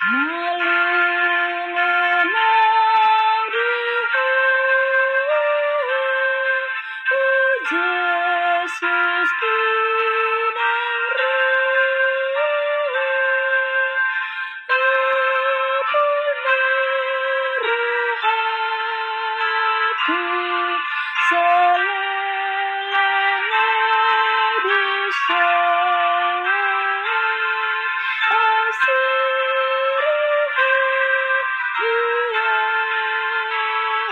Ah.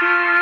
Thank you.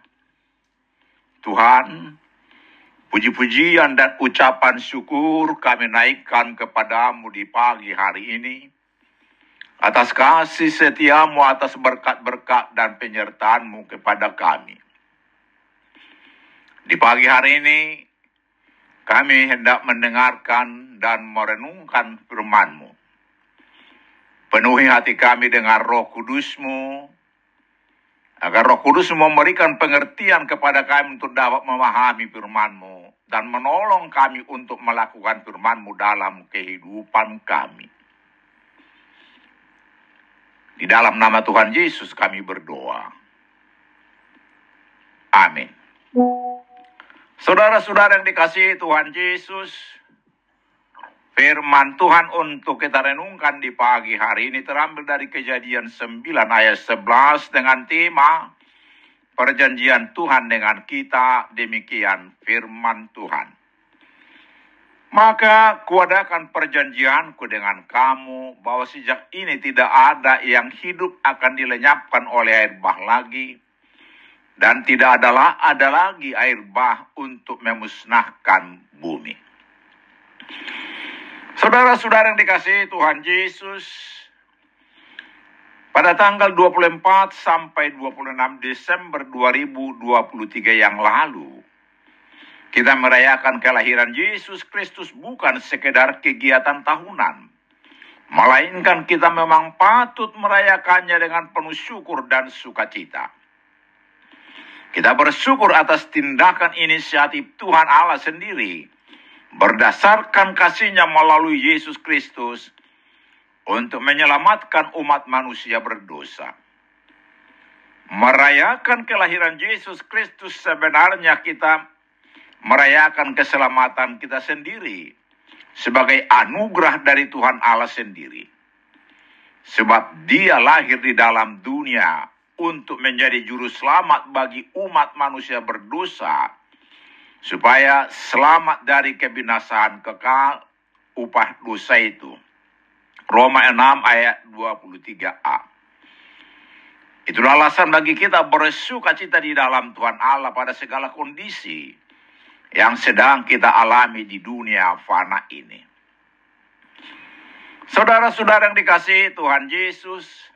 Tuhan, puji-pujian dan ucapan syukur kami naikkan kepadamu di pagi hari ini. Atas kasih setiamu, atas berkat-berkat dan penyertaanmu kepada kami. Di pagi hari ini, kami hendak mendengarkan dan merenungkan firman-Mu. Penuhi hati kami dengan roh kudus-Mu, Agar roh kudus memberikan pengertian kepada kami untuk dapat memahami firman-Mu dan menolong kami untuk melakukan firman-Mu dalam kehidupan kami. Di dalam nama Tuhan Yesus kami berdoa. Amin. Saudara-saudara yang dikasihi Tuhan Yesus, Firman Tuhan untuk kita renungkan di pagi hari ini terambil dari kejadian 9 ayat 11 dengan tema Perjanjian Tuhan dengan kita, demikian firman Tuhan. Maka kuadakan perjanjianku dengan kamu bahwa sejak ini tidak ada yang hidup akan dilenyapkan oleh air bah lagi dan tidak adalah ada lagi air bah untuk memusnahkan bumi. Saudara-saudara yang dikasihi Tuhan Yesus, pada tanggal 24 sampai 26 Desember 2023 yang lalu, kita merayakan kelahiran Yesus Kristus bukan sekedar kegiatan tahunan, melainkan kita memang patut merayakannya dengan penuh syukur dan sukacita. Kita bersyukur atas tindakan inisiatif Tuhan Allah sendiri berdasarkan kasihnya melalui Yesus Kristus untuk menyelamatkan umat manusia berdosa. Merayakan kelahiran Yesus Kristus sebenarnya kita merayakan keselamatan kita sendiri sebagai anugerah dari Tuhan Allah sendiri. Sebab dia lahir di dalam dunia untuk menjadi juru selamat bagi umat manusia berdosa supaya selamat dari kebinasaan kekal upah dosa itu. Roma 6 ayat 23a. Itulah alasan bagi kita bersuka cita di dalam Tuhan Allah pada segala kondisi yang sedang kita alami di dunia fana ini. Saudara-saudara yang dikasihi Tuhan Yesus,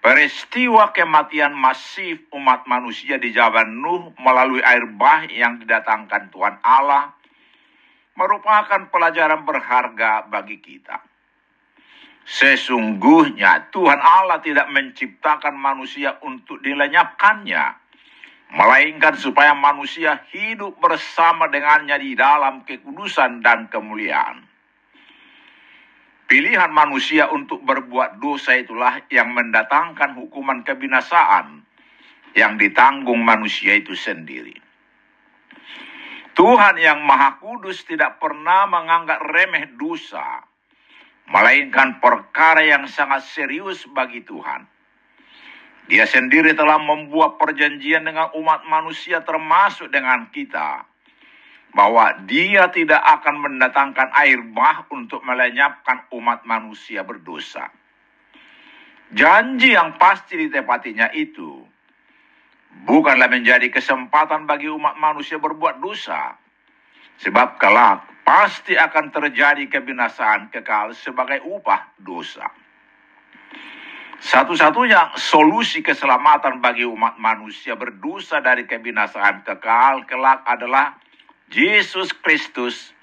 Peristiwa kematian masif umat manusia di zaman Nuh melalui air bah yang didatangkan Tuhan Allah merupakan pelajaran berharga bagi kita. Sesungguhnya Tuhan Allah tidak menciptakan manusia untuk dilenyapkannya, melainkan supaya manusia hidup bersama dengannya di dalam kekudusan dan kemuliaan. Pilihan manusia untuk berbuat dosa itulah yang mendatangkan hukuman kebinasaan yang ditanggung manusia itu sendiri. Tuhan yang Maha Kudus tidak pernah menganggap remeh dosa, melainkan perkara yang sangat serius bagi Tuhan. Dia sendiri telah membuat perjanjian dengan umat manusia, termasuk dengan kita bahwa dia tidak akan mendatangkan air bah untuk melenyapkan umat manusia berdosa. Janji yang pasti ditepatinya itu bukanlah menjadi kesempatan bagi umat manusia berbuat dosa. Sebab kelak pasti akan terjadi kebinasaan kekal sebagai upah dosa. Satu-satunya solusi keselamatan bagi umat manusia berdosa dari kebinasaan kekal kelak adalah Yesus Kristus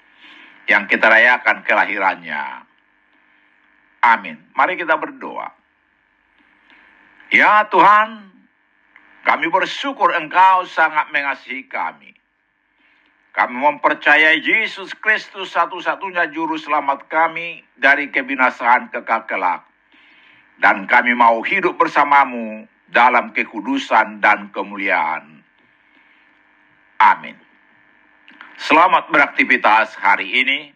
yang kita rayakan kelahirannya. Amin. Mari kita berdoa. Ya Tuhan, kami bersyukur Engkau sangat mengasihi kami. Kami mempercayai Yesus Kristus satu-satunya juru selamat kami dari kebinasaan kekal kelak. Dan kami mau hidup bersamamu dalam kekudusan dan kemuliaan. Amin. Selamat beraktivitas hari ini.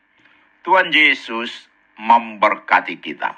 Tuhan Yesus memberkati kita.